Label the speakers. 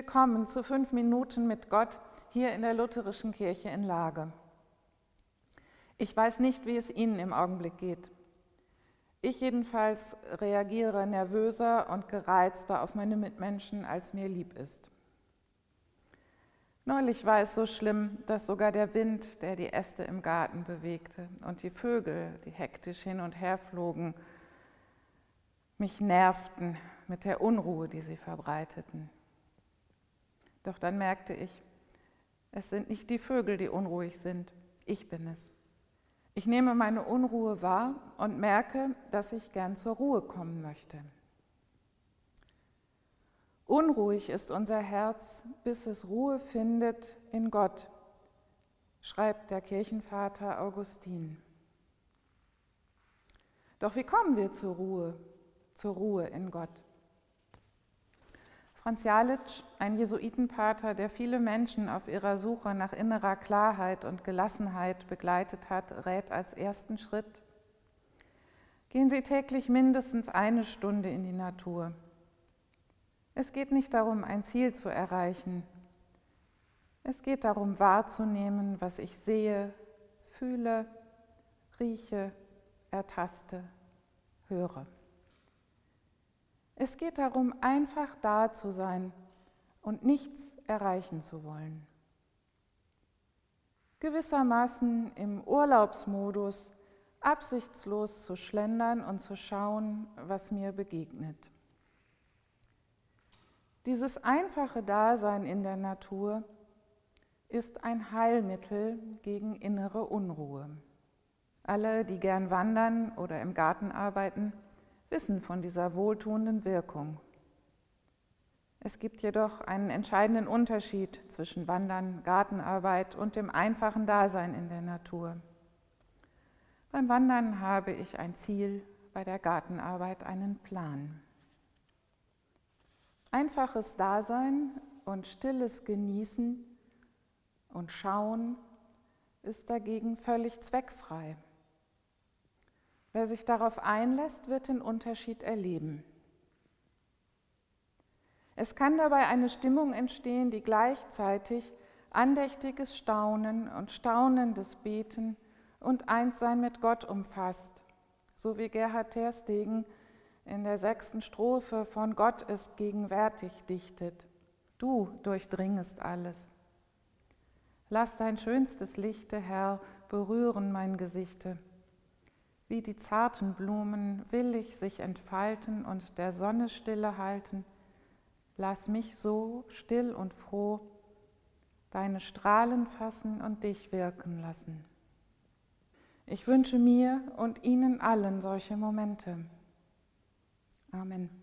Speaker 1: Willkommen zu fünf Minuten mit Gott hier in der Lutherischen Kirche in Lage. Ich weiß nicht, wie es Ihnen im Augenblick geht. Ich jedenfalls reagiere nervöser und gereizter auf meine Mitmenschen, als mir lieb ist. Neulich war es so schlimm, dass sogar der Wind, der die Äste im Garten bewegte, und die Vögel, die hektisch hin und her flogen, mich nervten mit der Unruhe, die sie verbreiteten. Doch dann merkte ich, es sind nicht die Vögel, die unruhig sind, ich bin es. Ich nehme meine Unruhe wahr und merke, dass ich gern zur Ruhe kommen möchte. Unruhig ist unser Herz, bis es Ruhe findet in Gott, schreibt der Kirchenvater Augustin. Doch wie kommen wir zur Ruhe, zur Ruhe in Gott? Franz Jalitsch, ein Jesuitenpater, der viele Menschen auf ihrer Suche nach innerer Klarheit und Gelassenheit begleitet hat, rät als ersten Schritt, gehen Sie täglich mindestens eine Stunde in die Natur. Es geht nicht darum, ein Ziel zu erreichen. Es geht darum, wahrzunehmen, was ich sehe, fühle, rieche, ertaste, höre. Es geht darum, einfach da zu sein und nichts erreichen zu wollen. Gewissermaßen im Urlaubsmodus absichtslos zu schlendern und zu schauen, was mir begegnet. Dieses einfache Dasein in der Natur ist ein Heilmittel gegen innere Unruhe. Alle, die gern wandern oder im Garten arbeiten, wissen von dieser wohltuenden Wirkung. Es gibt jedoch einen entscheidenden Unterschied zwischen Wandern, Gartenarbeit und dem einfachen Dasein in der Natur. Beim Wandern habe ich ein Ziel, bei der Gartenarbeit einen Plan. Einfaches Dasein und stilles Genießen und Schauen ist dagegen völlig zweckfrei. Wer sich darauf einlässt, wird den Unterschied erleben. Es kann dabei eine Stimmung entstehen, die gleichzeitig andächtiges Staunen und staunendes Beten und Einssein mit Gott umfasst, so wie Gerhard Terstegen in der sechsten Strophe von Gott ist gegenwärtig dichtet. Du durchdringest alles. Lass dein schönstes Lichte, Herr, berühren mein Gesichte wie die zarten Blumen willig sich entfalten und der Sonne stille halten, lass mich so still und froh deine Strahlen fassen und dich wirken lassen. Ich wünsche mir und Ihnen allen solche Momente. Amen.